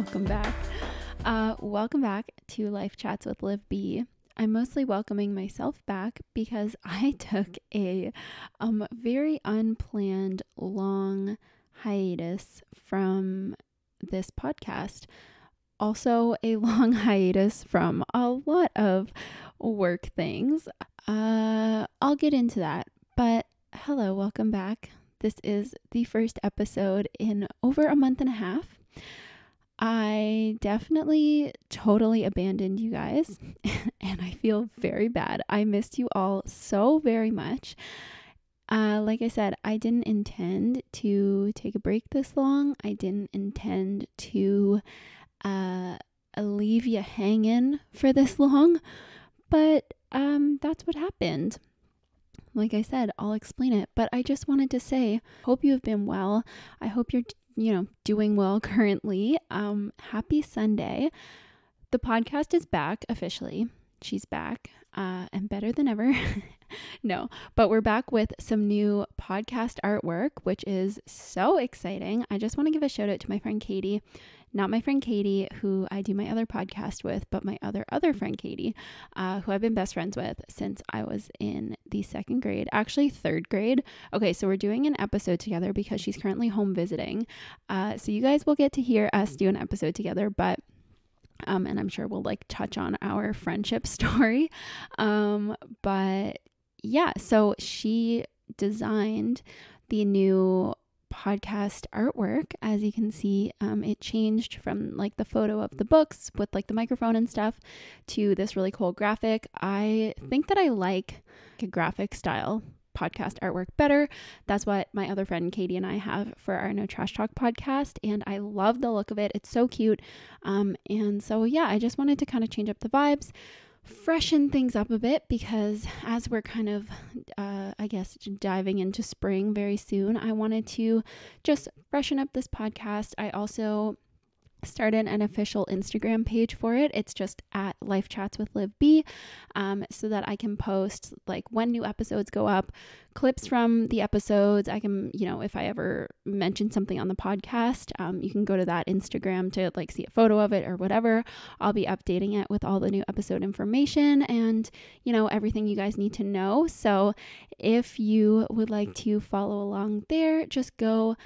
welcome back. Uh, welcome back to Life Chats with Liv B. I'm mostly welcoming myself back because I took a um, very unplanned long hiatus from this podcast. Also, a long hiatus from a lot of work things. Uh, I'll get into that. But hello, welcome back. This is the first episode in over a month and a half. I definitely totally abandoned you guys, and I feel very bad. I missed you all so very much. Uh, like I said, I didn't intend to take a break this long. I didn't intend to uh, leave you hanging for this long, but um, that's what happened. Like I said, I'll explain it, but I just wanted to say, hope you have been well. I hope you're you know, doing well currently. Um, happy Sunday. The podcast is back officially. She's back uh, and better than ever. no, but we're back with some new podcast artwork, which is so exciting. I just want to give a shout out to my friend Katie not my friend Katie, who I do my other podcast with, but my other other friend Katie, uh, who I've been best friends with since I was in the second grade, actually third grade. Okay, so we're doing an episode together because she's currently home visiting. Uh, so you guys will get to hear us do an episode together, but um, and I'm sure we'll like touch on our friendship story. Um, but yeah, so she designed the new podcast artwork. As you can see, um, it changed from like the photo of the books with like the microphone and stuff to this really cool graphic. I think that I like a graphic style podcast artwork better. That's what my other friend Katie and I have for our No Trash Talk podcast, and I love the look of it. It's so cute. Um, and so, yeah, I just wanted to kind of change up the vibes freshen things up a bit because as we're kind of, uh, I guess, diving into spring very soon, I wanted to just freshen up this podcast. I also started an official Instagram page for it. It's just at Life Chats with Liv B, um, so that I can post like when new episodes go up, clips from the episodes. I can, you know, if I ever mention something on the podcast, um, you can go to that Instagram to like see a photo of it or whatever. I'll be updating it with all the new episode information and, you know, everything you guys need to know. So if you would like to follow along there, just go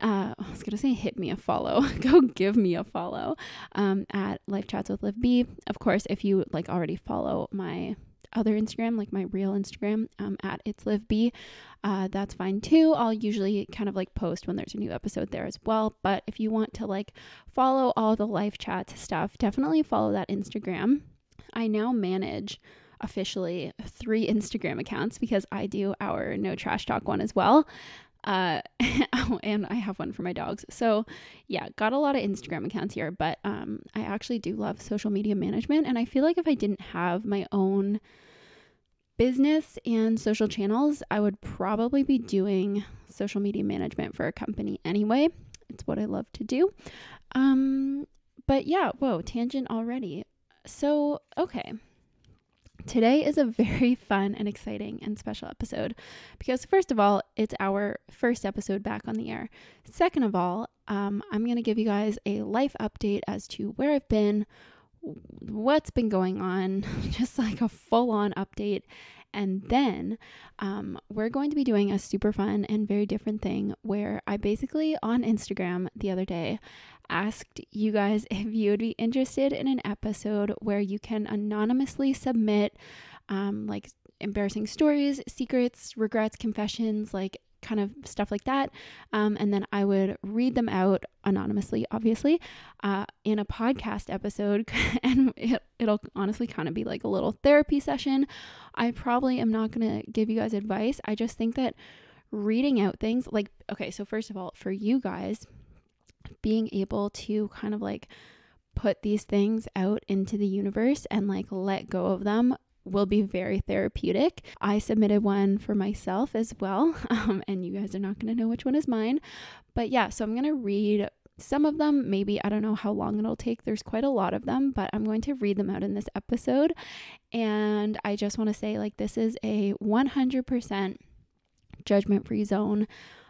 uh, I was gonna say hit me a follow. Go give me a follow um, at Life Chats with Liv B. Of course, if you like already follow my other Instagram, like my real Instagram, um, at it's Liv B, uh, that's fine too. I'll usually kind of like post when there's a new episode there as well. But if you want to like follow all the life chats stuff, definitely follow that Instagram. I now manage officially three Instagram accounts because I do our No Trash Talk one as well. Uh, oh, and I have one for my dogs. So, yeah, got a lot of Instagram accounts here, but um, I actually do love social media management. And I feel like if I didn't have my own business and social channels, I would probably be doing social media management for a company anyway. It's what I love to do. Um, but yeah, whoa, tangent already. So, okay. Today is a very fun and exciting and special episode because, first of all, it's our first episode back on the air. Second of all, um, I'm going to give you guys a life update as to where I've been, what's been going on, just like a full on update. And then um, we're going to be doing a super fun and very different thing where I basically on Instagram the other day asked you guys if you would be interested in an episode where you can anonymously submit um, like embarrassing stories, secrets, regrets, confessions, like kind of stuff like that. Um, and then I would read them out anonymously, obviously, uh, in a podcast episode. and it, it'll honestly kind of be like a little therapy session. I probably am not going to give you guys advice. I just think that reading out things, like, okay, so first of all, for you guys, being able to kind of like put these things out into the universe and like let go of them will be very therapeutic. I submitted one for myself as well, um, and you guys are not going to know which one is mine. But yeah, so I'm going to read some of them. Maybe I don't know how long it'll take. There's quite a lot of them, but I'm going to read them out in this episode. And I just want to say, like, this is a 100% judgment free zone.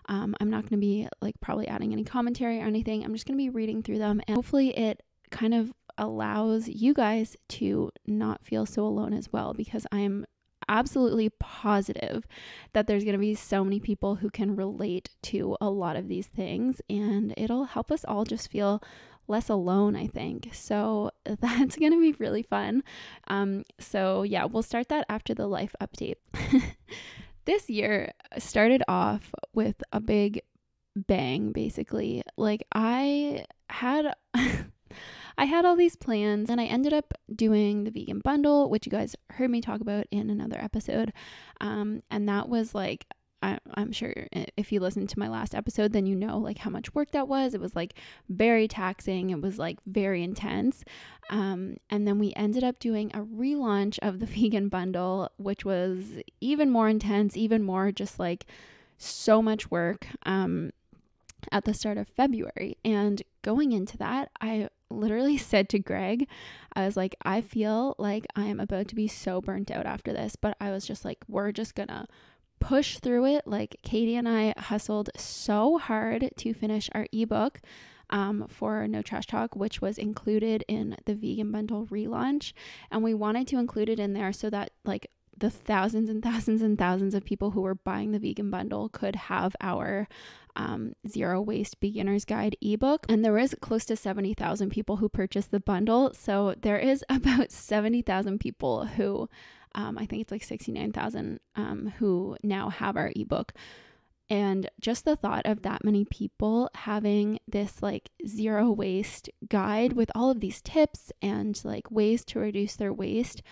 Um, I'm not going to be like probably adding any commentary or anything. I'm just going to be reading through them and hopefully it kind of allows you guys to not feel so alone as well because I am absolutely positive that there's going to be so many people who can relate to a lot of these things and it'll help us all just feel less alone, I think. So that's going to be really fun. Um, so, yeah, we'll start that after the life update. this year started off with a big bang, basically. Like, I had. I had all these plans and I ended up doing the vegan bundle, which you guys heard me talk about in another episode. Um, and that was like I, am sure if you listened to my last episode, then you know like how much work that was. It was like very taxing. It was like very intense. Um, and then we ended up doing a relaunch of the vegan bundle, which was even more intense, even more just like so much work um, at the start of February. And going into that, I literally said to Greg, I was like, I feel like I am about to be so burnt out after this, but I was just like, we're just gonna push through it. Like Katie and I hustled so hard to finish our ebook um, for No Trash Talk, which was included in the vegan bundle relaunch. And we wanted to include it in there so that, like, the thousands and thousands and thousands of people who were buying the vegan bundle could have our um, zero waste beginner's guide ebook. And there was close to 70,000 people who purchased the bundle. So there is about 70,000 people who um, I think it's like 69,000 um, who now have our ebook. And just the thought of that many people having this like zero waste guide with all of these tips and like ways to reduce their waste,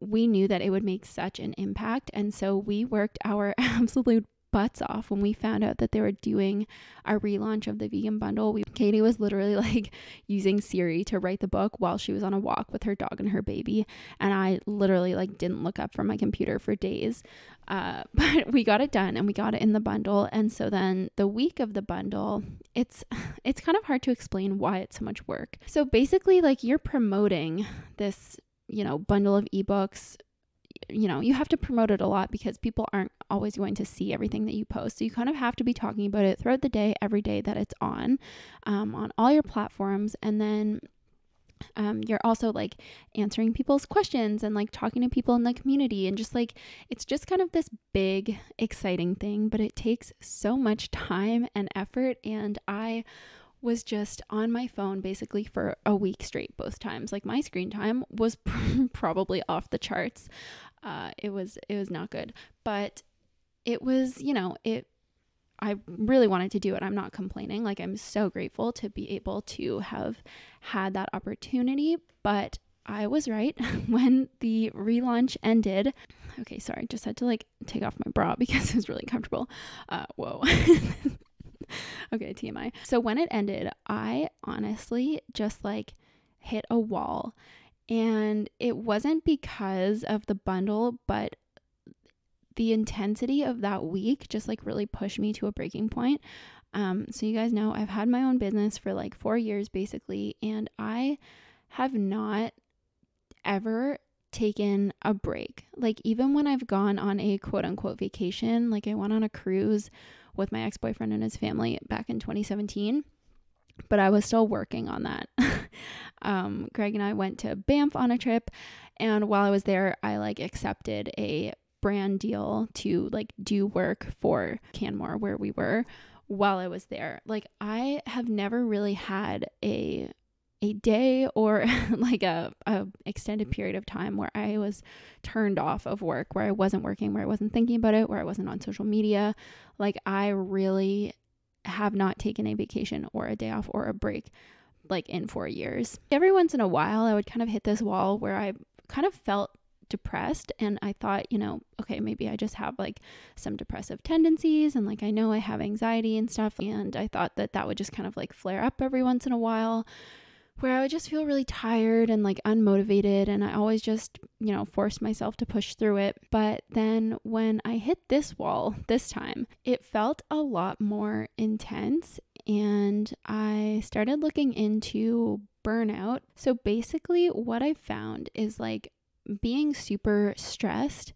we knew that it would make such an impact. And so we worked our absolute butts off when we found out that they were doing a relaunch of the vegan bundle. We, Katie was literally like using Siri to write the book while she was on a walk with her dog and her baby, and I literally like didn't look up from my computer for days. Uh, but we got it done and we got it in the bundle. And so then the week of the bundle, it's it's kind of hard to explain why it's so much work. So basically, like you're promoting this you know bundle of ebooks you know, you have to promote it a lot because people aren't always going to see everything that you post. So you kind of have to be talking about it throughout the day, every day that it's on, um, on all your platforms. And then um, you're also like answering people's questions and like talking to people in the community and just like it's just kind of this big exciting thing but it takes so much time and effort and i was just on my phone basically for a week straight both times like my screen time was probably off the charts uh, it was it was not good, but it was you know it. I really wanted to do it. I'm not complaining. Like I'm so grateful to be able to have had that opportunity, but I was right when the relaunch ended. Okay, sorry, just had to like take off my bra because it was really comfortable. Uh, whoa. okay, TMI. So when it ended, I honestly just like hit a wall and it wasn't because of the bundle, but the intensity of that week just like really pushed me to a breaking point. Um, so, you guys know I've had my own business for like four years basically, and I have not ever taken a break. Like, even when I've gone on a quote unquote vacation, like I went on a cruise with my ex boyfriend and his family back in 2017 but I was still working on that. um, Greg and I went to Banff on a trip, and while I was there, I like accepted a brand deal to like do work for Canmore where we were while I was there. Like I have never really had a a day or like a, a extended period of time where I was turned off of work, where I wasn't working, where I wasn't thinking about it, where I wasn't on social media. Like I really have not taken a vacation or a day off or a break like in four years. Every once in a while, I would kind of hit this wall where I kind of felt depressed and I thought, you know, okay, maybe I just have like some depressive tendencies and like I know I have anxiety and stuff and I thought that that would just kind of like flare up every once in a while where I would just feel really tired and like unmotivated. And I always just, you know, forced myself to push through it. But then when I hit this wall this time, it felt a lot more intense. And I started looking into burnout. So basically, what I found is like being super stressed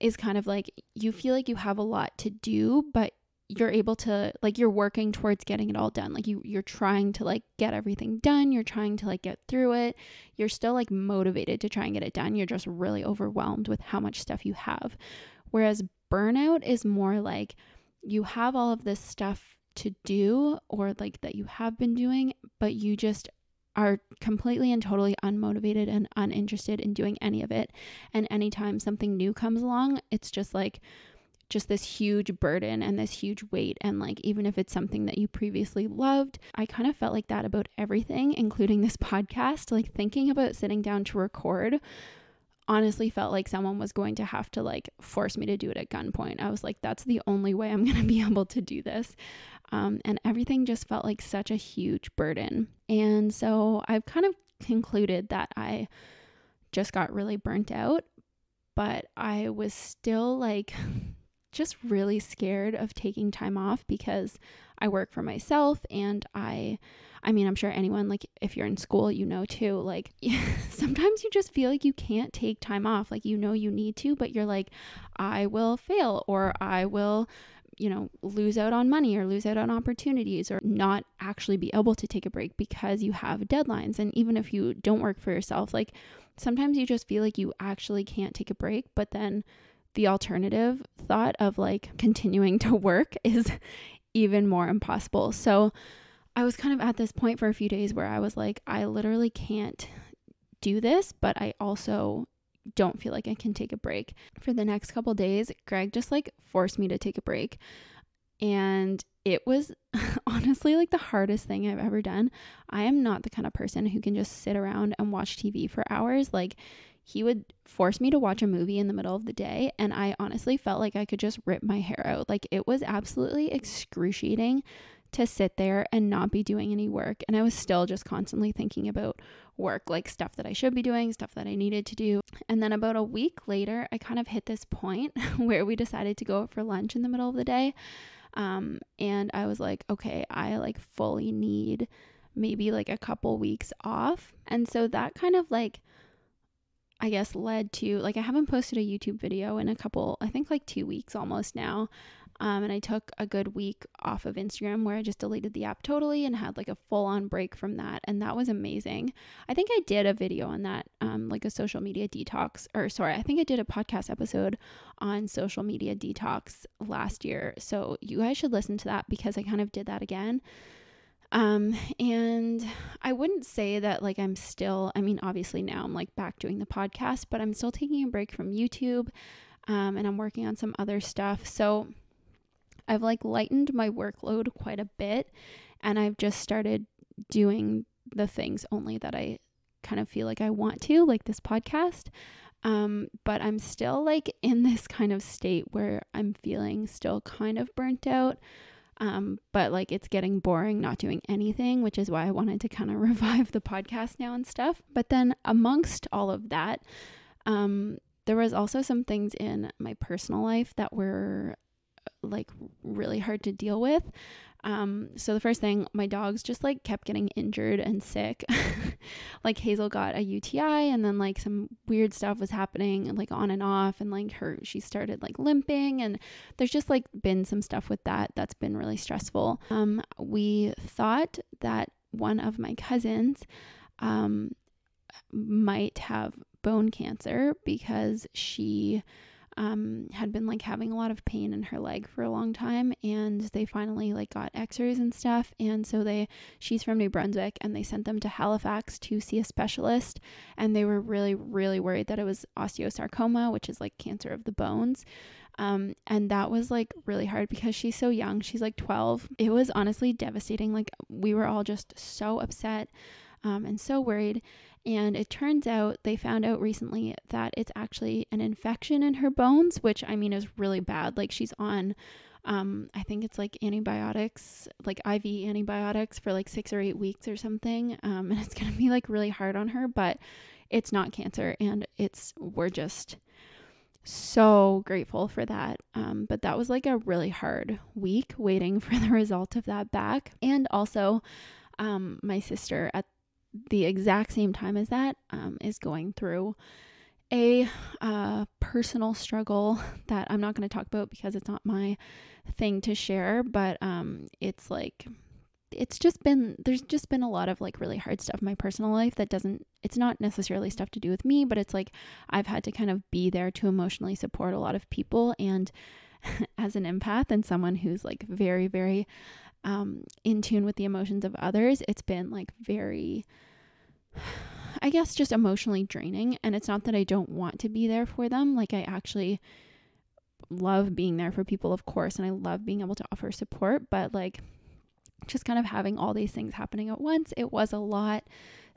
is kind of like you feel like you have a lot to do, but you're able to like you're working towards getting it all done. Like you you're trying to like get everything done. You're trying to like get through it. You're still like motivated to try and get it done. You're just really overwhelmed with how much stuff you have. Whereas burnout is more like you have all of this stuff to do or like that you have been doing but you just are completely and totally unmotivated and uninterested in doing any of it and anytime something new comes along it's just like just this huge burden and this huge weight. And like, even if it's something that you previously loved, I kind of felt like that about everything, including this podcast. Like, thinking about sitting down to record honestly felt like someone was going to have to like force me to do it at gunpoint. I was like, that's the only way I'm going to be able to do this. Um, and everything just felt like such a huge burden. And so I've kind of concluded that I just got really burnt out, but I was still like just really scared of taking time off because I work for myself and I I mean, I'm sure anyone like if you're in school, you know too, like sometimes you just feel like you can't take time off. Like you know you need to, but you're like I will fail or I will you know, lose out on money or lose out on opportunities or not actually be able to take a break because you have deadlines. And even if you don't work for yourself, like sometimes you just feel like you actually can't take a break, but then the alternative thought of like continuing to work is even more impossible. So I was kind of at this point for a few days where I was like, I literally can't do this, but I also don't feel like I can take a break. For the next couple days, Greg just like forced me to take a break. And it was honestly like the hardest thing I've ever done. I am not the kind of person who can just sit around and watch TV for hours. Like, he would force me to watch a movie in the middle of the day and I honestly felt like I could just rip my hair out. Like it was absolutely excruciating to sit there and not be doing any work and I was still just constantly thinking about work, like stuff that I should be doing, stuff that I needed to do. And then about a week later, I kind of hit this point where we decided to go out for lunch in the middle of the day. Um, and I was like, okay, I like fully need maybe like a couple weeks off. And so that kind of like I guess led to like I haven't posted a YouTube video in a couple, I think like two weeks almost now. Um, and I took a good week off of Instagram where I just deleted the app totally and had like a full on break from that. And that was amazing. I think I did a video on that, um, like a social media detox, or sorry, I think I did a podcast episode on social media detox last year. So you guys should listen to that because I kind of did that again. Um, and I wouldn't say that like I'm still, I mean, obviously now I'm like back doing the podcast, but I'm still taking a break from YouTube. Um, and I'm working on some other stuff. So I've like lightened my workload quite a bit and I've just started doing the things only that I kind of feel like I want to, like this podcast. Um, but I'm still like in this kind of state where I'm feeling still kind of burnt out. Um, but like it's getting boring not doing anything, which is why I wanted to kind of revive the podcast now and stuff. But then amongst all of that, um, there was also some things in my personal life that were like really hard to deal with. Um, so the first thing, my dogs just like kept getting injured and sick. like Hazel got a UTI and then like some weird stuff was happening like on and off and like her she started like limping and there's just like been some stuff with that that's been really stressful. Um, we thought that one of my cousins um might have bone cancer because she um, had been like having a lot of pain in her leg for a long time and they finally like got x-rays and stuff and so they she's from New Brunswick and they sent them to Halifax to see a specialist and they were really really worried that it was osteosarcoma which is like cancer of the bones. Um, and that was like really hard because she's so young. She's like 12 it was honestly devastating. Like we were all just so upset um, and so worried and it turns out they found out recently that it's actually an infection in her bones, which I mean is really bad. Like she's on, um, I think it's like antibiotics, like IV antibiotics for like six or eight weeks or something. Um, and it's going to be like really hard on her, but it's not cancer. And it's, we're just so grateful for that. Um, but that was like a really hard week waiting for the result of that back. And also, um, my sister at the exact same time as that um, is going through a uh, personal struggle that I'm not going to talk about because it's not my thing to share, but um, it's like it's just been there's just been a lot of like really hard stuff in my personal life that doesn't it's not necessarily stuff to do with me but it's like I've had to kind of be there to emotionally support a lot of people and as an empath and someone who's like very very um in tune with the emotions of others it's been like very I guess just emotionally draining. And it's not that I don't want to be there for them. Like I actually love being there for people of course and I love being able to offer support. But like just kind of having all these things happening at once, it was a lot.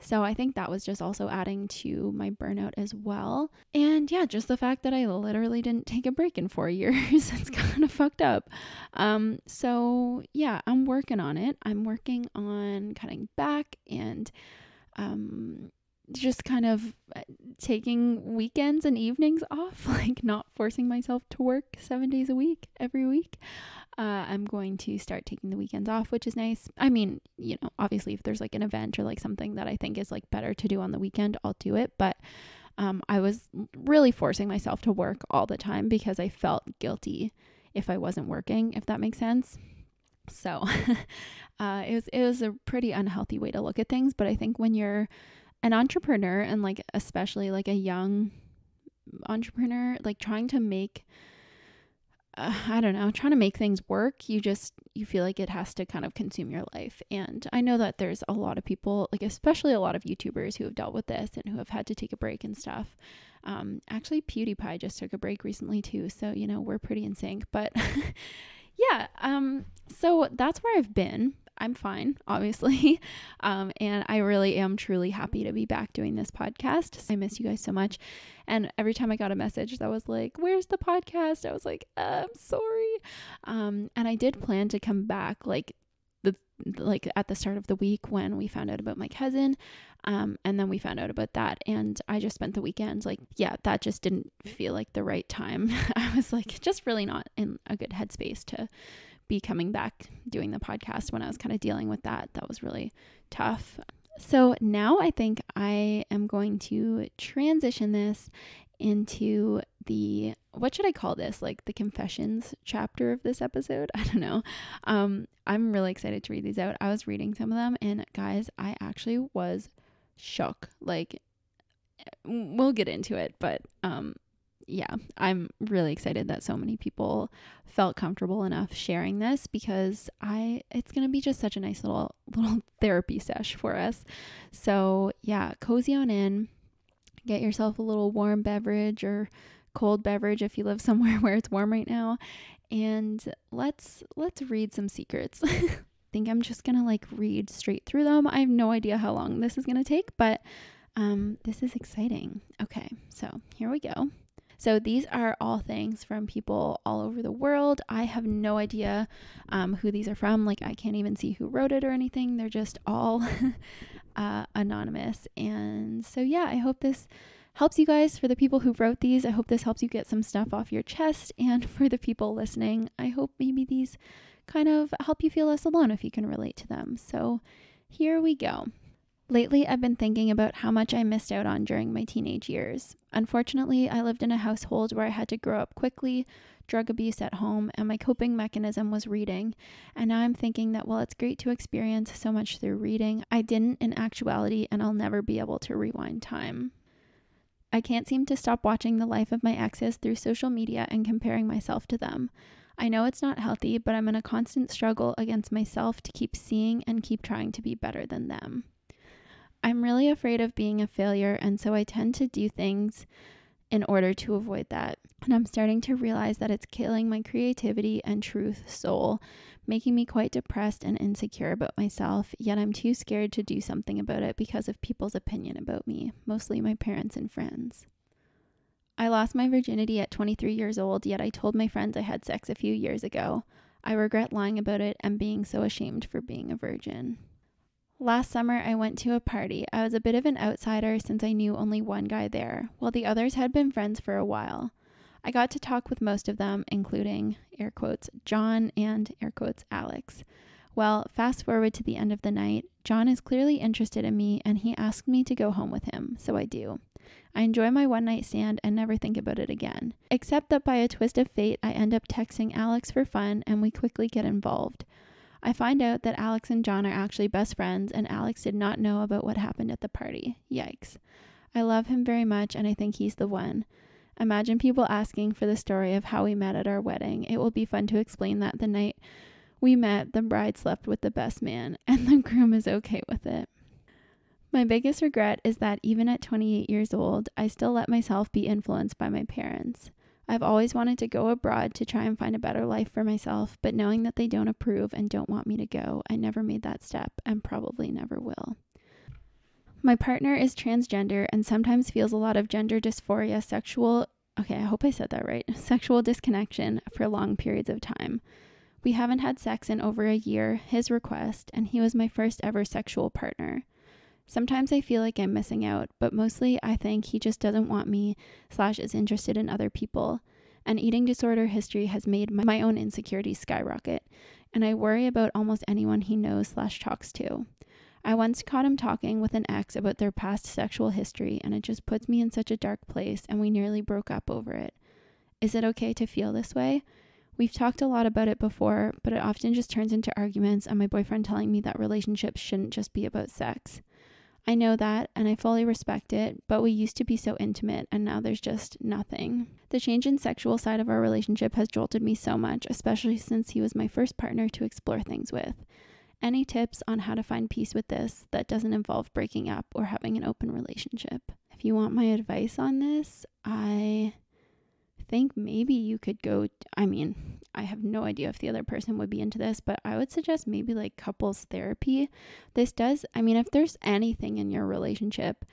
So I think that was just also adding to my burnout as well. And yeah, just the fact that I literally didn't take a break in four years, it's kind of fucked up. Um, so yeah, I'm working on it. I'm working on cutting back and um, just kind of uh, taking weekends and evenings off, like not forcing myself to work seven days a week every week. Uh, I'm going to start taking the weekends off, which is nice. I mean, you know, obviously, if there's like an event or like something that I think is like better to do on the weekend, I'll do it. But um, I was really forcing myself to work all the time because I felt guilty if I wasn't working, if that makes sense. So uh, it was it was a pretty unhealthy way to look at things. But I think when you're an entrepreneur and like especially like a young entrepreneur, like trying to make uh, I don't know, trying to make things work, you just you feel like it has to kind of consume your life. And I know that there's a lot of people, like especially a lot of YouTubers who have dealt with this and who have had to take a break and stuff. Um, actually, PewDiePie just took a break recently too, so you know we're pretty in sync. But yeah, um, so that's where I've been. I'm fine, obviously. Um, and I really am truly happy to be back doing this podcast. I miss you guys so much. And every time I got a message that was like, Where's the podcast? I was like, I'm sorry. Um, and I did plan to come back like the like at the start of the week when we found out about my cousin. Um, and then we found out about that. And I just spent the weekend like, yeah, that just didn't feel like the right time. I was like, just really not in a good headspace to be coming back doing the podcast when I was kind of dealing with that. That was really tough. So now I think I am going to transition this into the what should I call this? Like the confessions chapter of this episode? I don't know. Um I'm really excited to read these out. I was reading some of them and guys, I actually was shook. Like we'll get into it, but um yeah, I'm really excited that so many people felt comfortable enough sharing this because I it's going to be just such a nice little little therapy sesh for us. So, yeah, cozy on in. Get yourself a little warm beverage or cold beverage if you live somewhere where it's warm right now and let's let's read some secrets. I think I'm just going to like read straight through them. I have no idea how long this is going to take, but um, this is exciting. Okay, so here we go. So these are all things from people all over the world. I have no idea um, who these are from. Like, I can't even see who wrote it or anything. They're just all uh, anonymous. And so, yeah, I hope this helps you guys. For the people who wrote these, I hope this helps you get some stuff off your chest. And for the people listening, I hope maybe these kind of help you feel less alone if you can relate to them. So here we go. Lately, I've been thinking about how much I missed out on during my teenage years. Unfortunately, I lived in a household where I had to grow up quickly, drug abuse at home, and my coping mechanism was reading. And now I'm thinking that while it's great to experience so much through reading, I didn't in actuality, and I'll never be able to rewind time. I can't seem to stop watching the life of my exes through social media and comparing myself to them. I know it's not healthy, but I'm in a constant struggle against myself to keep seeing and keep trying to be better than them. I'm really afraid of being a failure, and so I tend to do things in order to avoid that. And I'm starting to realize that it's killing my creativity and truth soul, making me quite depressed and insecure about myself, yet I'm too scared to do something about it because of people's opinion about me, mostly my parents and friends. I lost my virginity at 23 years old, yet I told my friends I had sex a few years ago. I regret lying about it and being so ashamed for being a virgin. Last summer, I went to a party. I was a bit of an outsider since I knew only one guy there, while the others had been friends for a while. I got to talk with most of them, including, air quotes, John and, air quotes, Alex. Well, fast forward to the end of the night, John is clearly interested in me and he asked me to go home with him, so I do. I enjoy my one night stand and never think about it again. Except that by a twist of fate, I end up texting Alex for fun and we quickly get involved. I find out that Alex and John are actually best friends, and Alex did not know about what happened at the party. Yikes. I love him very much, and I think he's the one. Imagine people asking for the story of how we met at our wedding. It will be fun to explain that the night we met, the bride slept with the best man, and the groom is okay with it. My biggest regret is that even at 28 years old, I still let myself be influenced by my parents. I've always wanted to go abroad to try and find a better life for myself, but knowing that they don't approve and don't want me to go, I never made that step and probably never will. My partner is transgender and sometimes feels a lot of gender dysphoria, sexual, okay, I hope I said that right, sexual disconnection for long periods of time. We haven't had sex in over a year, his request, and he was my first ever sexual partner. Sometimes I feel like I'm missing out, but mostly I think he just doesn't want me slash is interested in other people. An eating disorder history has made my own insecurities skyrocket, and I worry about almost anyone he knows slash talks to. I once caught him talking with an ex about their past sexual history, and it just puts me in such a dark place, and we nearly broke up over it. Is it okay to feel this way? We've talked a lot about it before, but it often just turns into arguments and my boyfriend telling me that relationships shouldn't just be about sex. I know that and I fully respect it, but we used to be so intimate and now there's just nothing. The change in sexual side of our relationship has jolted me so much, especially since he was my first partner to explore things with. Any tips on how to find peace with this that doesn't involve breaking up or having an open relationship? If you want my advice on this, I think maybe you could go. I mean, I have no idea if the other person would be into this, but I would suggest maybe like couples therapy. This does, I mean, if there's anything in your relationship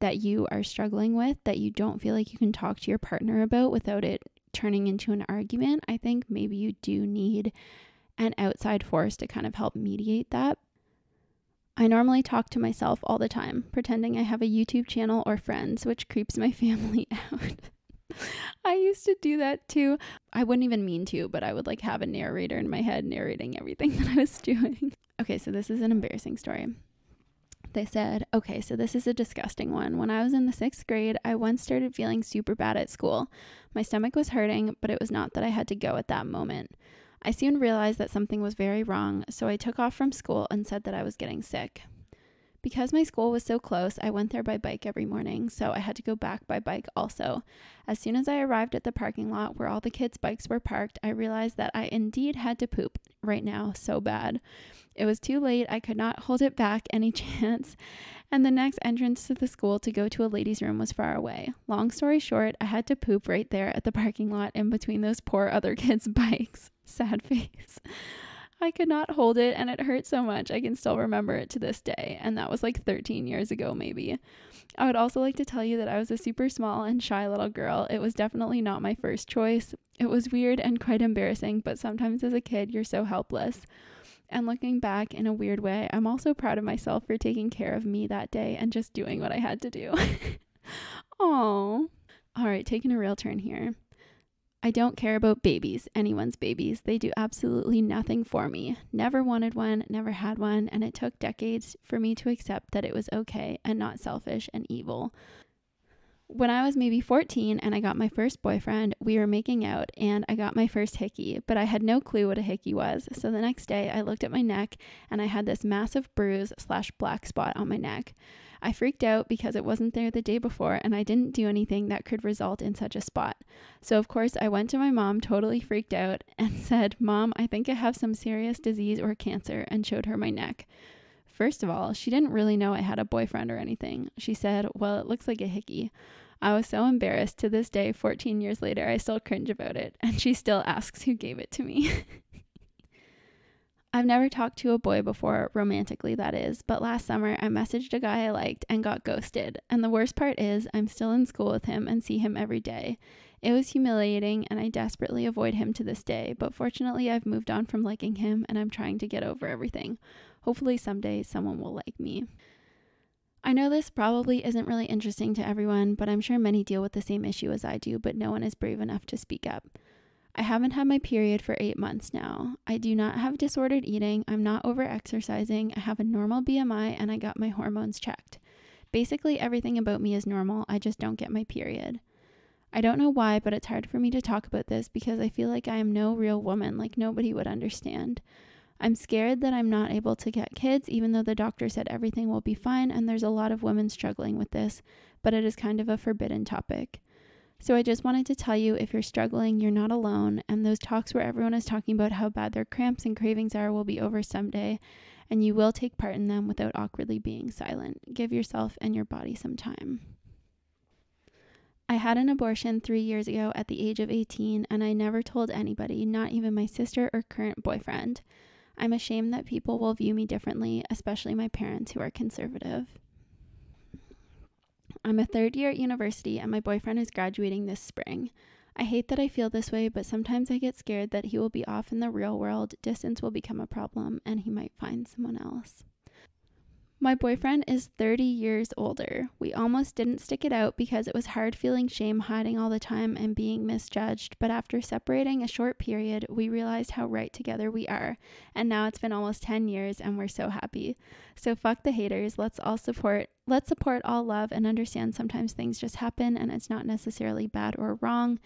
that you are struggling with that you don't feel like you can talk to your partner about without it turning into an argument, I think maybe you do need an outside force to kind of help mediate that. I normally talk to myself all the time, pretending I have a YouTube channel or friends, which creeps my family out. I used to do that too. I wouldn't even mean to, but I would like have a narrator in my head narrating everything that I was doing. Okay, so this is an embarrassing story. They said, okay, so this is a disgusting one. When I was in the sixth grade, I once started feeling super bad at school. My stomach was hurting, but it was not that I had to go at that moment. I soon realized that something was very wrong, so I took off from school and said that I was getting sick. Because my school was so close, I went there by bike every morning, so I had to go back by bike also. As soon as I arrived at the parking lot where all the kids' bikes were parked, I realized that I indeed had to poop right now so bad. It was too late, I could not hold it back any chance, and the next entrance to the school to go to a ladies' room was far away. Long story short, I had to poop right there at the parking lot in between those poor other kids' bikes. Sad face. I could not hold it and it hurt so much. I can still remember it to this day. And that was like 13 years ago, maybe. I would also like to tell you that I was a super small and shy little girl. It was definitely not my first choice. It was weird and quite embarrassing, but sometimes as a kid, you're so helpless. And looking back in a weird way, I'm also proud of myself for taking care of me that day and just doing what I had to do. Oh. All right, taking a real turn here. I don't care about babies, anyone's babies. They do absolutely nothing for me. Never wanted one, never had one, and it took decades for me to accept that it was okay and not selfish and evil. When I was maybe 14 and I got my first boyfriend, we were making out and I got my first hickey, but I had no clue what a hickey was. So the next day I looked at my neck and I had this massive bruise slash black spot on my neck. I freaked out because it wasn't there the day before and I didn't do anything that could result in such a spot. So, of course, I went to my mom, totally freaked out, and said, Mom, I think I have some serious disease or cancer, and showed her my neck. First of all, she didn't really know I had a boyfriend or anything. She said, Well, it looks like a hickey. I was so embarrassed to this day, 14 years later, I still cringe about it, and she still asks who gave it to me. I've never talked to a boy before, romantically, that is, but last summer I messaged a guy I liked and got ghosted. And the worst part is, I'm still in school with him and see him every day. It was humiliating and I desperately avoid him to this day, but fortunately I've moved on from liking him and I'm trying to get over everything. Hopefully someday someone will like me. I know this probably isn't really interesting to everyone, but I'm sure many deal with the same issue as I do, but no one is brave enough to speak up. I haven't had my period for eight months now. I do not have disordered eating. I'm not over exercising. I have a normal BMI and I got my hormones checked. Basically, everything about me is normal, I just don't get my period. I don't know why, but it's hard for me to talk about this because I feel like I am no real woman, like nobody would understand. I'm scared that I'm not able to get kids, even though the doctor said everything will be fine, and there's a lot of women struggling with this, but it is kind of a forbidden topic. So I just wanted to tell you if you're struggling, you're not alone, and those talks where everyone is talking about how bad their cramps and cravings are will be over someday, and you will take part in them without awkwardly being silent. Give yourself and your body some time. I had an abortion three years ago at the age of 18, and I never told anybody, not even my sister or current boyfriend. I'm ashamed that people will view me differently, especially my parents who are conservative. I'm a third year at university and my boyfriend is graduating this spring. I hate that I feel this way, but sometimes I get scared that he will be off in the real world, distance will become a problem, and he might find someone else. My boyfriend is 30 years older. We almost didn't stick it out because it was hard feeling shame hiding all the time and being misjudged, but after separating a short period, we realized how right together we are. And now it's been almost 10 years and we're so happy. So fuck the haters. Let's all support let's support all love and understand sometimes things just happen and it's not necessarily bad or wrong.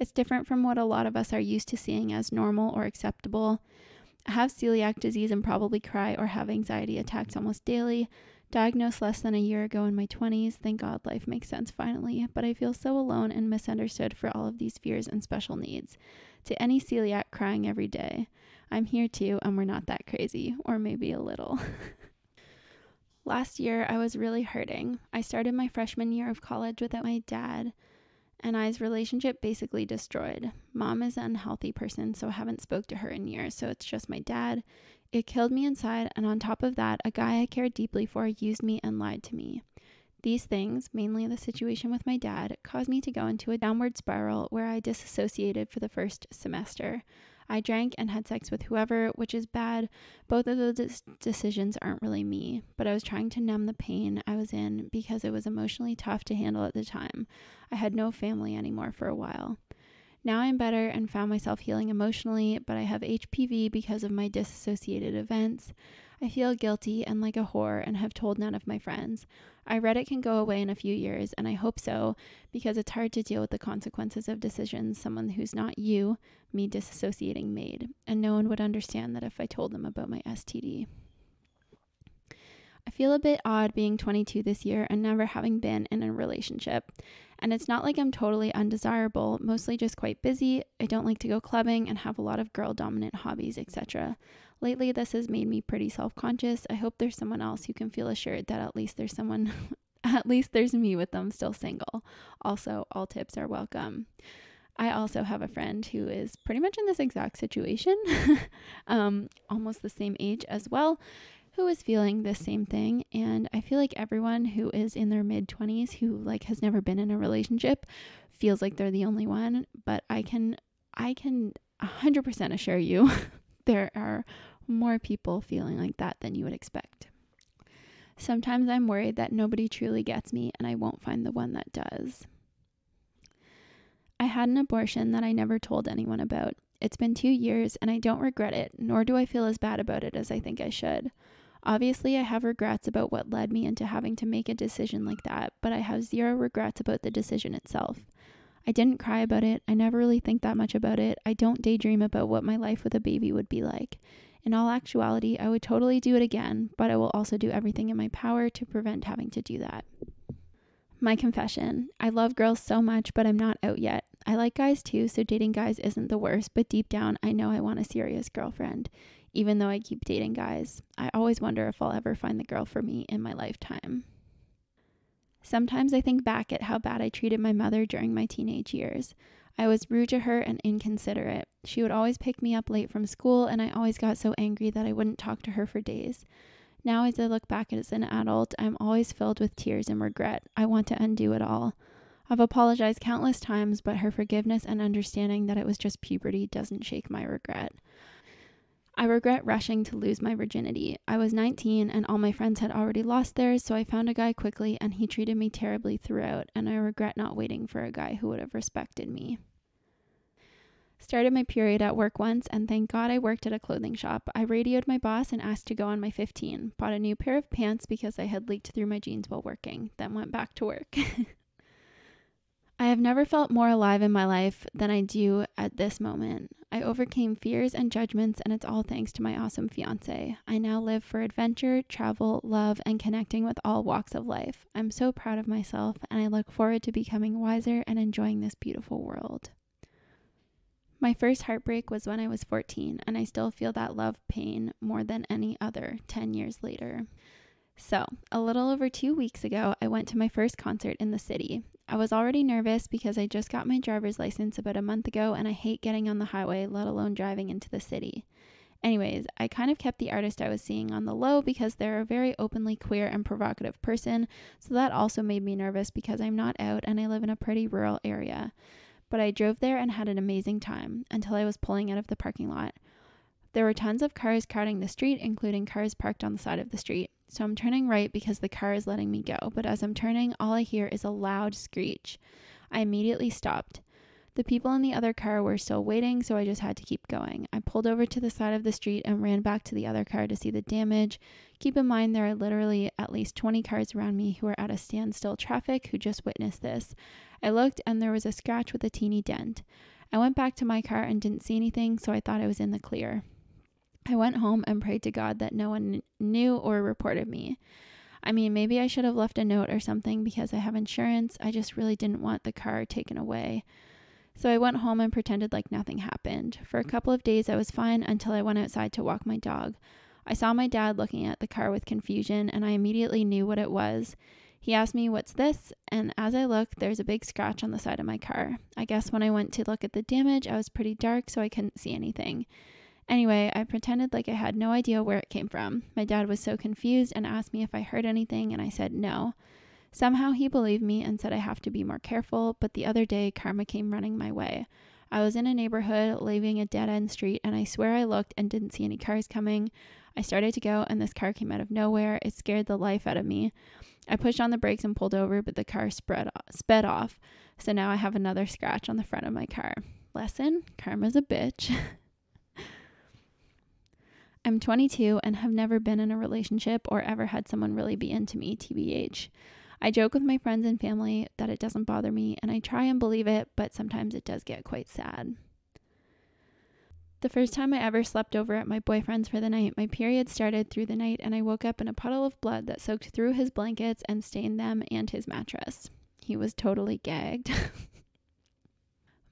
It's different from what a lot of us are used to seeing as normal or acceptable have celiac disease and probably cry or have anxiety attacks almost daily. Diagnosed less than a year ago in my 20s. Thank God life makes sense finally, but I feel so alone and misunderstood for all of these fears and special needs. To any celiac crying every day, I'm here too, and we're not that crazy, or maybe a little. Last year, I was really hurting. I started my freshman year of college without my dad and I's relationship basically destroyed. Mom is an unhealthy person, so I haven't spoke to her in years, so it's just my dad. It killed me inside, and on top of that, a guy I cared deeply for used me and lied to me. These things, mainly the situation with my dad, caused me to go into a downward spiral where I disassociated for the first semester. I drank and had sex with whoever, which is bad. Both of those decisions aren't really me, but I was trying to numb the pain I was in because it was emotionally tough to handle at the time. I had no family anymore for a while. Now I'm better and found myself healing emotionally, but I have HPV because of my disassociated events. I feel guilty and like a whore and have told none of my friends. I read it can go away in a few years, and I hope so, because it's hard to deal with the consequences of decisions someone who's not you, me disassociating, made, and no one would understand that if I told them about my STD. I feel a bit odd being 22 this year and never having been in a relationship. And it's not like I'm totally undesirable, mostly just quite busy. I don't like to go clubbing and have a lot of girl dominant hobbies, etc. Lately, this has made me pretty self conscious. I hope there's someone else who can feel assured that at least there's someone, at least there's me with them still single. Also, all tips are welcome. I also have a friend who is pretty much in this exact situation, um, almost the same age as well, who is feeling the same thing. And I feel like everyone who is in their mid 20s who like has never been in a relationship feels like they're the only one. But I can, I can 100% assure you there are more people feeling like that than you would expect. Sometimes I'm worried that nobody truly gets me and I won't find the one that does. I had an abortion that I never told anyone about. It's been two years and I don't regret it, nor do I feel as bad about it as I think I should. Obviously, I have regrets about what led me into having to make a decision like that, but I have zero regrets about the decision itself. I didn't cry about it. I never really think that much about it. I don't daydream about what my life with a baby would be like. In all actuality, I would totally do it again, but I will also do everything in my power to prevent having to do that. My confession I love girls so much, but I'm not out yet. I like guys too, so dating guys isn't the worst, but deep down, I know I want a serious girlfriend. Even though I keep dating guys, I always wonder if I'll ever find the girl for me in my lifetime. Sometimes I think back at how bad I treated my mother during my teenage years. I was rude to her and inconsiderate. She would always pick me up late from school, and I always got so angry that I wouldn't talk to her for days. Now, as I look back as an adult, I'm always filled with tears and regret. I want to undo it all. I've apologized countless times, but her forgiveness and understanding that it was just puberty doesn't shake my regret. I regret rushing to lose my virginity. I was 19 and all my friends had already lost theirs, so I found a guy quickly and he treated me terribly throughout, and I regret not waiting for a guy who would have respected me. Started my period at work once, and thank God I worked at a clothing shop. I radioed my boss and asked to go on my 15. Bought a new pair of pants because I had leaked through my jeans while working, then went back to work. I have never felt more alive in my life than I do at this moment. I overcame fears and judgments, and it's all thanks to my awesome fiance. I now live for adventure, travel, love, and connecting with all walks of life. I'm so proud of myself, and I look forward to becoming wiser and enjoying this beautiful world. My first heartbreak was when I was 14, and I still feel that love pain more than any other 10 years later. So, a little over two weeks ago, I went to my first concert in the city. I was already nervous because I just got my driver's license about a month ago and I hate getting on the highway, let alone driving into the city. Anyways, I kind of kept the artist I was seeing on the low because they're a very openly queer and provocative person, so that also made me nervous because I'm not out and I live in a pretty rural area. But I drove there and had an amazing time until I was pulling out of the parking lot. There were tons of cars crowding the street, including cars parked on the side of the street. So I'm turning right because the car is letting me go, but as I'm turning, all I hear is a loud screech. I immediately stopped. The people in the other car were still waiting, so I just had to keep going. I pulled over to the side of the street and ran back to the other car to see the damage. Keep in mind, there are literally at least 20 cars around me who are at a standstill traffic who just witnessed this. I looked and there was a scratch with a teeny dent. I went back to my car and didn't see anything, so I thought I was in the clear. I went home and prayed to God that no one knew or reported me. I mean, maybe I should have left a note or something because I have insurance. I just really didn't want the car taken away. So I went home and pretended like nothing happened. For a couple of days, I was fine until I went outside to walk my dog. I saw my dad looking at the car with confusion, and I immediately knew what it was. He asked me, What's this? And as I looked, there's a big scratch on the side of my car. I guess when I went to look at the damage, I was pretty dark, so I couldn't see anything. Anyway, I pretended like I had no idea where it came from. My dad was so confused and asked me if I heard anything, and I said no. Somehow he believed me and said I have to be more careful, but the other day karma came running my way. I was in a neighborhood leaving a dead end street, and I swear I looked and didn't see any cars coming. I started to go, and this car came out of nowhere. It scared the life out of me. I pushed on the brakes and pulled over, but the car spread, sped off. So now I have another scratch on the front of my car. Lesson Karma's a bitch. I'm 22 and have never been in a relationship or ever had someone really be into me, TBH. I joke with my friends and family that it doesn't bother me, and I try and believe it, but sometimes it does get quite sad. The first time I ever slept over at my boyfriend's for the night, my period started through the night, and I woke up in a puddle of blood that soaked through his blankets and stained them and his mattress. He was totally gagged.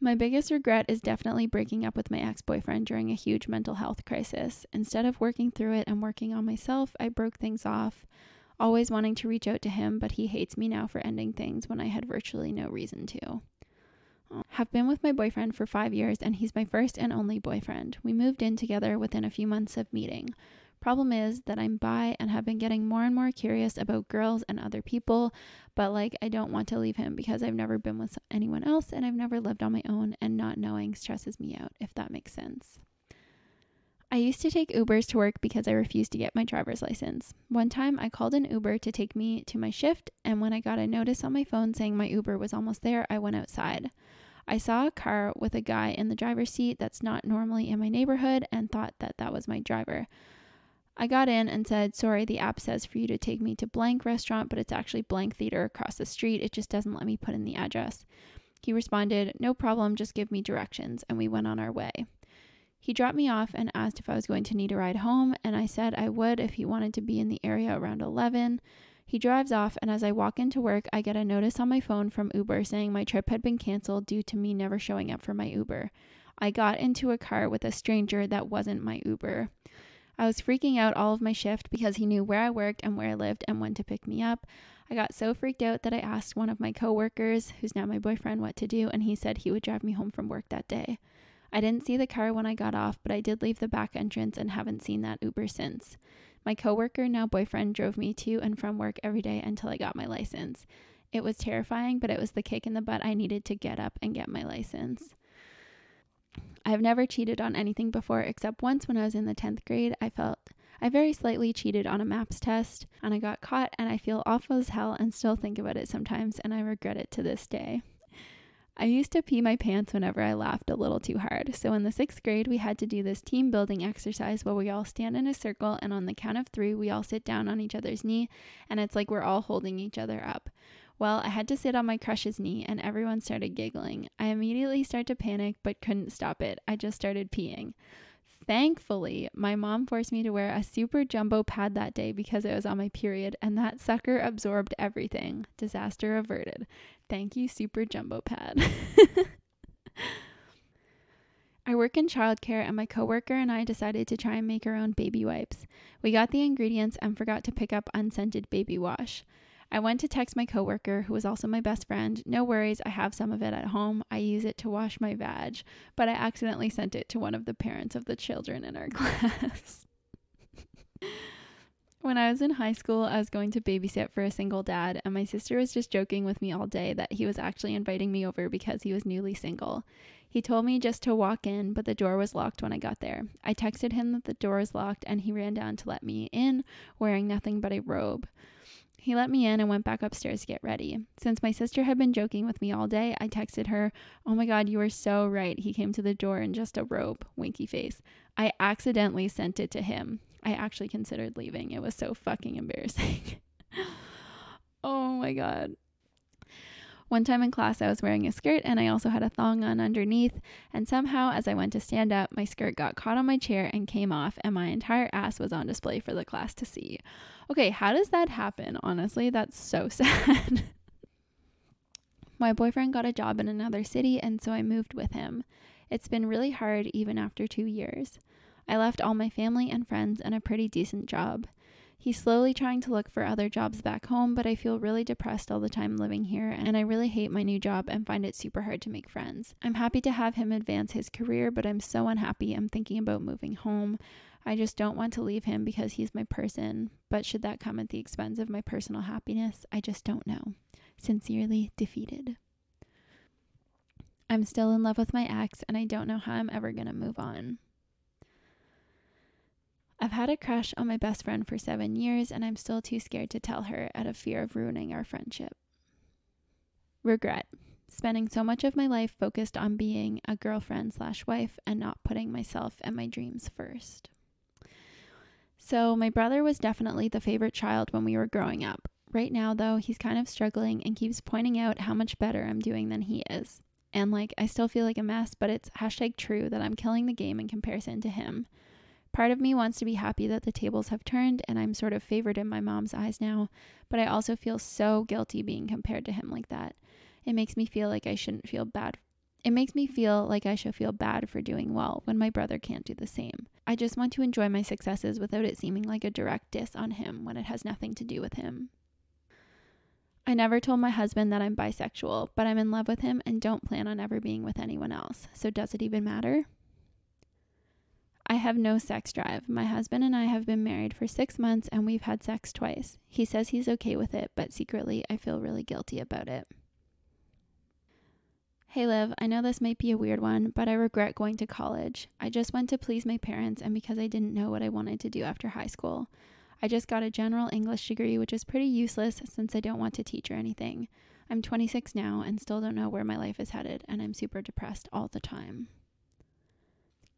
My biggest regret is definitely breaking up with my ex boyfriend during a huge mental health crisis. Instead of working through it and working on myself, I broke things off, always wanting to reach out to him, but he hates me now for ending things when I had virtually no reason to. Have been with my boyfriend for five years, and he's my first and only boyfriend. We moved in together within a few months of meeting. Problem is that I'm bi and have been getting more and more curious about girls and other people, but like I don't want to leave him because I've never been with anyone else and I've never lived on my own, and not knowing stresses me out, if that makes sense. I used to take Ubers to work because I refused to get my driver's license. One time I called an Uber to take me to my shift, and when I got a notice on my phone saying my Uber was almost there, I went outside. I saw a car with a guy in the driver's seat that's not normally in my neighborhood and thought that that was my driver. I got in and said, Sorry, the app says for you to take me to blank restaurant, but it's actually blank theater across the street. It just doesn't let me put in the address. He responded, No problem, just give me directions, and we went on our way. He dropped me off and asked if I was going to need a ride home, and I said I would if he wanted to be in the area around 11. He drives off, and as I walk into work, I get a notice on my phone from Uber saying my trip had been canceled due to me never showing up for my Uber. I got into a car with a stranger that wasn't my Uber. I was freaking out all of my shift because he knew where I worked and where I lived and when to pick me up. I got so freaked out that I asked one of my coworkers, who's now my boyfriend, what to do, and he said he would drive me home from work that day. I didn't see the car when I got off, but I did leave the back entrance and haven't seen that Uber since. My coworker, now boyfriend, drove me to and from work every day until I got my license. It was terrifying, but it was the kick in the butt I needed to get up and get my license. I've never cheated on anything before except once when I was in the 10th grade. I felt I very slightly cheated on a maps test and I got caught and I feel awful as hell and still think about it sometimes and I regret it to this day. I used to pee my pants whenever I laughed a little too hard. So in the sixth grade, we had to do this team building exercise where we all stand in a circle and on the count of three, we all sit down on each other's knee and it's like we're all holding each other up. Well, I had to sit on my crush's knee and everyone started giggling. I immediately started to panic but couldn't stop it. I just started peeing. Thankfully, my mom forced me to wear a super jumbo pad that day because I was on my period, and that sucker absorbed everything. Disaster averted. Thank you, super jumbo pad. I work in childcare, and my coworker and I decided to try and make our own baby wipes. We got the ingredients and forgot to pick up unscented baby wash. I went to text my coworker, who was also my best friend, no worries, I have some of it at home. I use it to wash my vag, but I accidentally sent it to one of the parents of the children in our class. when I was in high school, I was going to babysit for a single dad, and my sister was just joking with me all day that he was actually inviting me over because he was newly single. He told me just to walk in, but the door was locked when I got there. I texted him that the door was locked, and he ran down to let me in, wearing nothing but a robe. He let me in and went back upstairs to get ready. Since my sister had been joking with me all day, I texted her, Oh my god, you are so right. He came to the door in just a robe, winky face. I accidentally sent it to him. I actually considered leaving. It was so fucking embarrassing. oh my god. One time in class, I was wearing a skirt and I also had a thong on underneath. And somehow, as I went to stand up, my skirt got caught on my chair and came off, and my entire ass was on display for the class to see. Okay, how does that happen? Honestly, that's so sad. my boyfriend got a job in another city, and so I moved with him. It's been really hard even after two years. I left all my family and friends and a pretty decent job. He's slowly trying to look for other jobs back home, but I feel really depressed all the time living here, and I really hate my new job and find it super hard to make friends. I'm happy to have him advance his career, but I'm so unhappy I'm thinking about moving home. I just don't want to leave him because he's my person, but should that come at the expense of my personal happiness, I just don't know. Sincerely, defeated. I'm still in love with my ex, and I don't know how I'm ever going to move on. I've had a crush on my best friend for seven years, and I'm still too scared to tell her out of fear of ruining our friendship. Regret. Spending so much of my life focused on being a girlfriend slash wife and not putting myself and my dreams first. So, my brother was definitely the favorite child when we were growing up. Right now, though, he's kind of struggling and keeps pointing out how much better I'm doing than he is. And like, I still feel like a mess, but it's hashtag true that I'm killing the game in comparison to him. Part of me wants to be happy that the tables have turned and I'm sort of favored in my mom's eyes now, but I also feel so guilty being compared to him like that. It makes me feel like I shouldn't feel bad. It makes me feel like I should feel bad for doing well when my brother can't do the same. I just want to enjoy my successes without it seeming like a direct diss on him when it has nothing to do with him. I never told my husband that I'm bisexual, but I'm in love with him and don't plan on ever being with anyone else. So does it even matter? I have no sex drive. My husband and I have been married for six months and we've had sex twice. He says he's okay with it, but secretly I feel really guilty about it. Hey Liv, I know this might be a weird one, but I regret going to college. I just went to please my parents and because I didn't know what I wanted to do after high school. I just got a general English degree, which is pretty useless since I don't want to teach or anything. I'm 26 now and still don't know where my life is headed, and I'm super depressed all the time.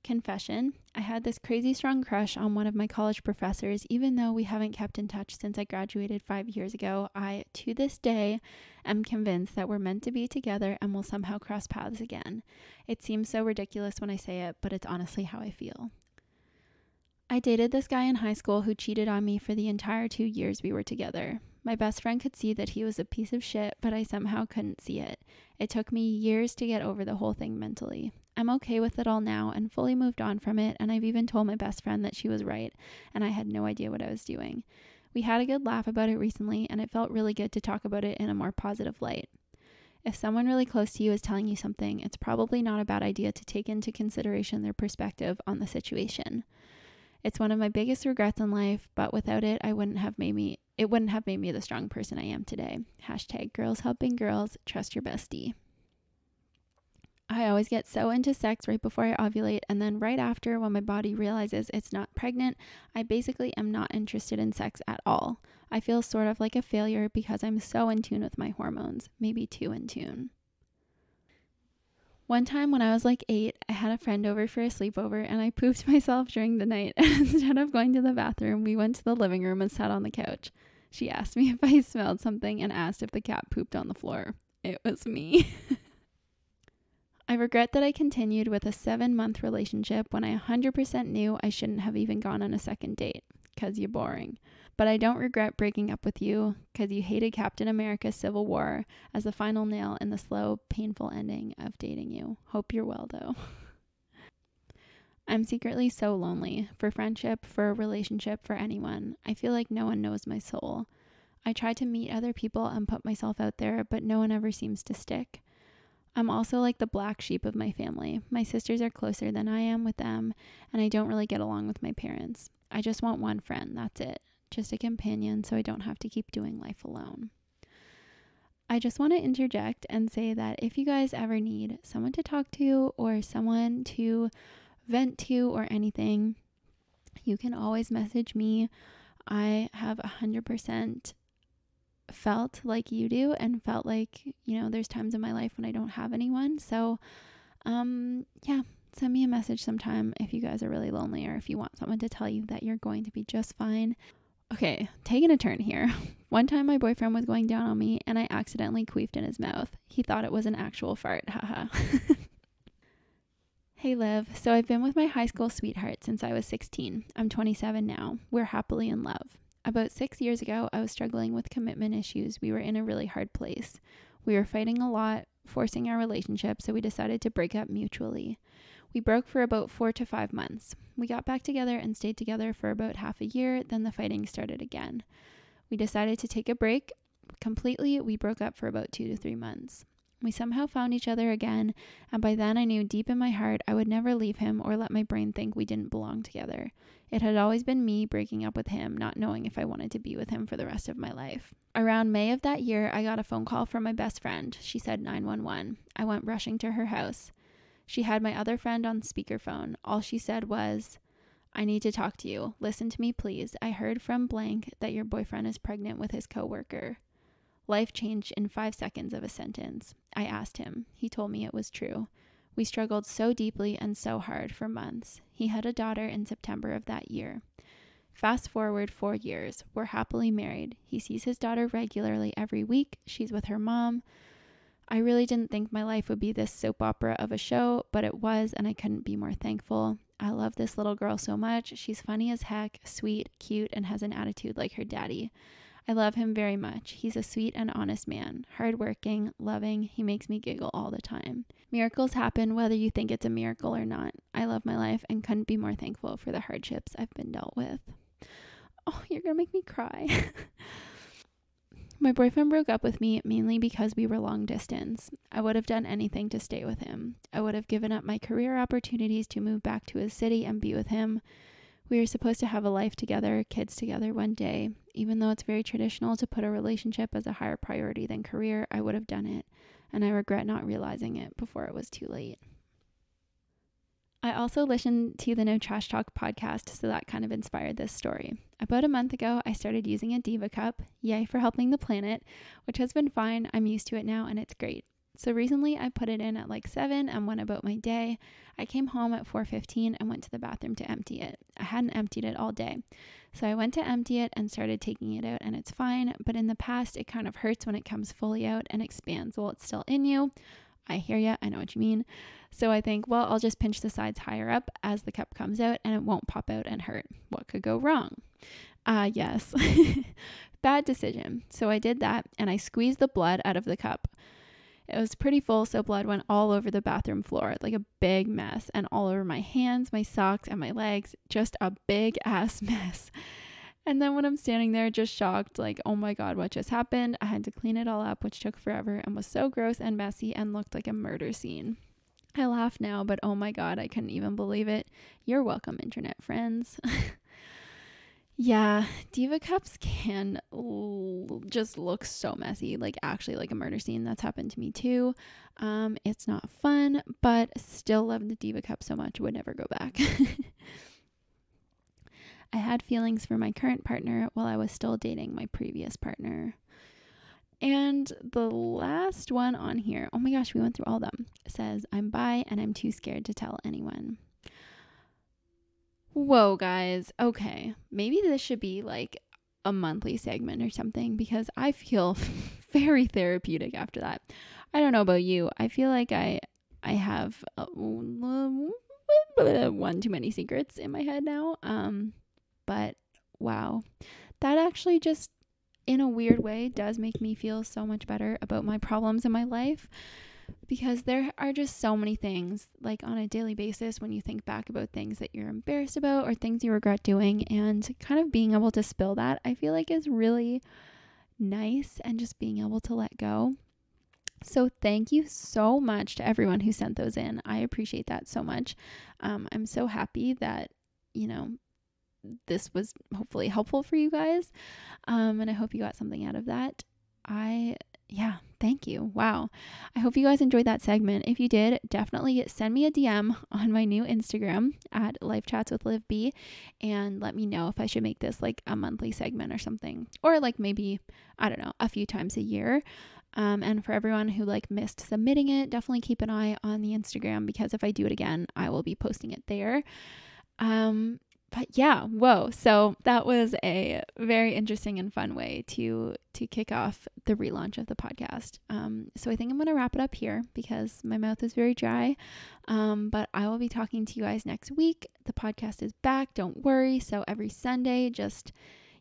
Confession I had this crazy strong crush on one of my college professors, even though we haven't kept in touch since I graduated five years ago. I, to this day, am convinced that we're meant to be together and will somehow cross paths again. It seems so ridiculous when I say it, but it's honestly how I feel. I dated this guy in high school who cheated on me for the entire two years we were together. My best friend could see that he was a piece of shit, but I somehow couldn't see it. It took me years to get over the whole thing mentally. I'm okay with it all now and fully moved on from it, and I've even told my best friend that she was right, and I had no idea what I was doing. We had a good laugh about it recently, and it felt really good to talk about it in a more positive light. If someone really close to you is telling you something, it's probably not a bad idea to take into consideration their perspective on the situation. It's one of my biggest regrets in life, but without it, I wouldn't have made me it wouldn't have made me the strong person I am today. Hashtag girls helping girls, trust your bestie. I always get so into sex right before I ovulate, and then right after, when my body realizes it's not pregnant, I basically am not interested in sex at all. I feel sort of like a failure because I'm so in tune with my hormones, maybe too in tune. One time when I was like eight, I had a friend over for a sleepover and I pooped myself during the night. Instead of going to the bathroom, we went to the living room and sat on the couch. She asked me if I smelled something and asked if the cat pooped on the floor. It was me. I regret that I continued with a seven month relationship when I 100% knew I shouldn't have even gone on a second date, because you're boring. But I don't regret breaking up with you because you hated Captain America Civil War as the final nail in the slow, painful ending of dating you. Hope you're well, though. I'm secretly so lonely for friendship, for a relationship, for anyone. I feel like no one knows my soul. I try to meet other people and put myself out there, but no one ever seems to stick. I'm also like the black sheep of my family. My sisters are closer than I am with them, and I don't really get along with my parents. I just want one friend, that's it just a companion so I don't have to keep doing life alone. I just want to interject and say that if you guys ever need someone to talk to or someone to vent to or anything, you can always message me. I have 100% felt like you do and felt like, you know, there's times in my life when I don't have anyone. So, um, yeah, send me a message sometime if you guys are really lonely or if you want someone to tell you that you're going to be just fine. Okay, taking a turn here. One time my boyfriend was going down on me and I accidentally queefed in his mouth. He thought it was an actual fart. Haha. hey Liv, so I've been with my high school sweetheart since I was 16. I'm 27 now. We're happily in love. About six years ago, I was struggling with commitment issues. We were in a really hard place. We were fighting a lot, forcing our relationship, so we decided to break up mutually. We broke for about four to five months. We got back together and stayed together for about half a year, then the fighting started again. We decided to take a break. Completely, we broke up for about two to three months. We somehow found each other again, and by then I knew deep in my heart I would never leave him or let my brain think we didn't belong together. It had always been me breaking up with him, not knowing if I wanted to be with him for the rest of my life. Around May of that year, I got a phone call from my best friend. She said 911. I went rushing to her house. She had my other friend on speakerphone. All she said was, I need to talk to you. Listen to me, please. I heard from blank that your boyfriend is pregnant with his coworker. Life changed in five seconds of a sentence. I asked him. He told me it was true. We struggled so deeply and so hard for months. He had a daughter in September of that year. Fast forward four years. We're happily married. He sees his daughter regularly every week. She's with her mom. I really didn't think my life would be this soap opera of a show, but it was, and I couldn't be more thankful. I love this little girl so much. She's funny as heck, sweet, cute, and has an attitude like her daddy. I love him very much. He's a sweet and honest man, hardworking, loving. He makes me giggle all the time. Miracles happen whether you think it's a miracle or not. I love my life and couldn't be more thankful for the hardships I've been dealt with. Oh, you're gonna make me cry. My boyfriend broke up with me mainly because we were long distance. I would have done anything to stay with him. I would have given up my career opportunities to move back to his city and be with him. We were supposed to have a life together, kids together one day. Even though it's very traditional to put a relationship as a higher priority than career, I would have done it, and I regret not realizing it before it was too late. I also listened to the No Trash Talk podcast, so that kind of inspired this story. About a month ago, I started using a Diva cup, yay for helping the planet, which has been fine. I'm used to it now and it's great. So recently I put it in at like 7 and went about my day. I came home at 4:15 and went to the bathroom to empty it. I hadn't emptied it all day. So I went to empty it and started taking it out and it's fine, but in the past it kind of hurts when it comes fully out and expands while it's still in you. I hear you. I know what you mean. So I think, well, I'll just pinch the sides higher up as the cup comes out and it won't pop out and hurt. What could go wrong? Uh, yes. Bad decision. So I did that and I squeezed the blood out of the cup. It was pretty full, so blood went all over the bathroom floor, like a big mess, and all over my hands, my socks, and my legs. Just a big ass mess. And then when I'm standing there, just shocked, like, oh my God, what just happened? I had to clean it all up, which took forever and was so gross and messy and looked like a murder scene. I laugh now, but oh my God, I couldn't even believe it. You're welcome, internet friends. yeah, Diva Cups can l- just look so messy, like actually like a murder scene. That's happened to me too. Um, it's not fun, but still love the Diva Cup so much, would never go back. I had feelings for my current partner while I was still dating my previous partner. and the last one on here, oh my gosh, we went through all of them, says, I'm bi and I'm too scared to tell anyone. Whoa, guys. Okay. Maybe this should be like a monthly segment or something because I feel very therapeutic after that. I don't know about you. I feel like I I have uh, one too many secrets in my head now. Um but wow. That actually just in a weird way does make me feel so much better about my problems in my life because there are just so many things like on a daily basis when you think back about things that you're embarrassed about or things you regret doing and kind of being able to spill that I feel like is really nice and just being able to let go. So, thank you so much to everyone who sent those in. I appreciate that so much. Um, I'm so happy that, you know, this was hopefully helpful for you guys. Um, and I hope you got something out of that. I, yeah, thank you. Wow. I hope you guys enjoyed that segment. If you did, definitely send me a DM on my new Instagram at Life Chats with Liv B and let me know if I should make this like a monthly segment or something, or like maybe, I don't know, a few times a year. Um, and for everyone who like missed submitting it, definitely keep an eye on the Instagram because if I do it again, I will be posting it there. Um, but yeah, whoa. So that was a very interesting and fun way to to kick off the relaunch of the podcast. Um, so I think I'm gonna wrap it up here because my mouth is very dry. Um, but I will be talking to you guys next week. The podcast is back, don't worry. So every Sunday, just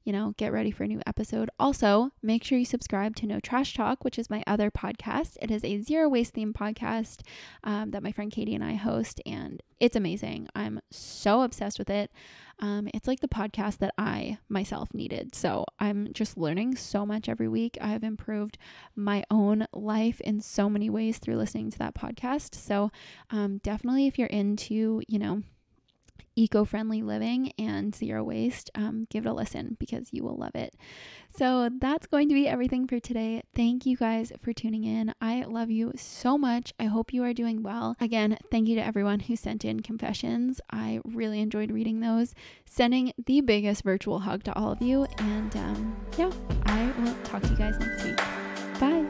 you know, get ready for a new episode. Also, make sure you subscribe to No Trash Talk, which is my other podcast. It is a zero waste theme podcast um, that my friend Katie and I host, and it's amazing. I'm so obsessed with it. Um, it's like the podcast that I myself needed. So I'm just learning so much every week. I have improved my own life in so many ways through listening to that podcast. So um, definitely, if you're into, you know, eco friendly living and zero waste, um, give it a listen because you will love it. So that's going to be everything for today. Thank you guys for tuning in. I love you so much. I hope you are doing well. Again, thank you to everyone who sent in confessions. I really enjoyed reading those. Sending the biggest virtual hug to all of you. And um, yeah, I will talk to you guys next week. Bye.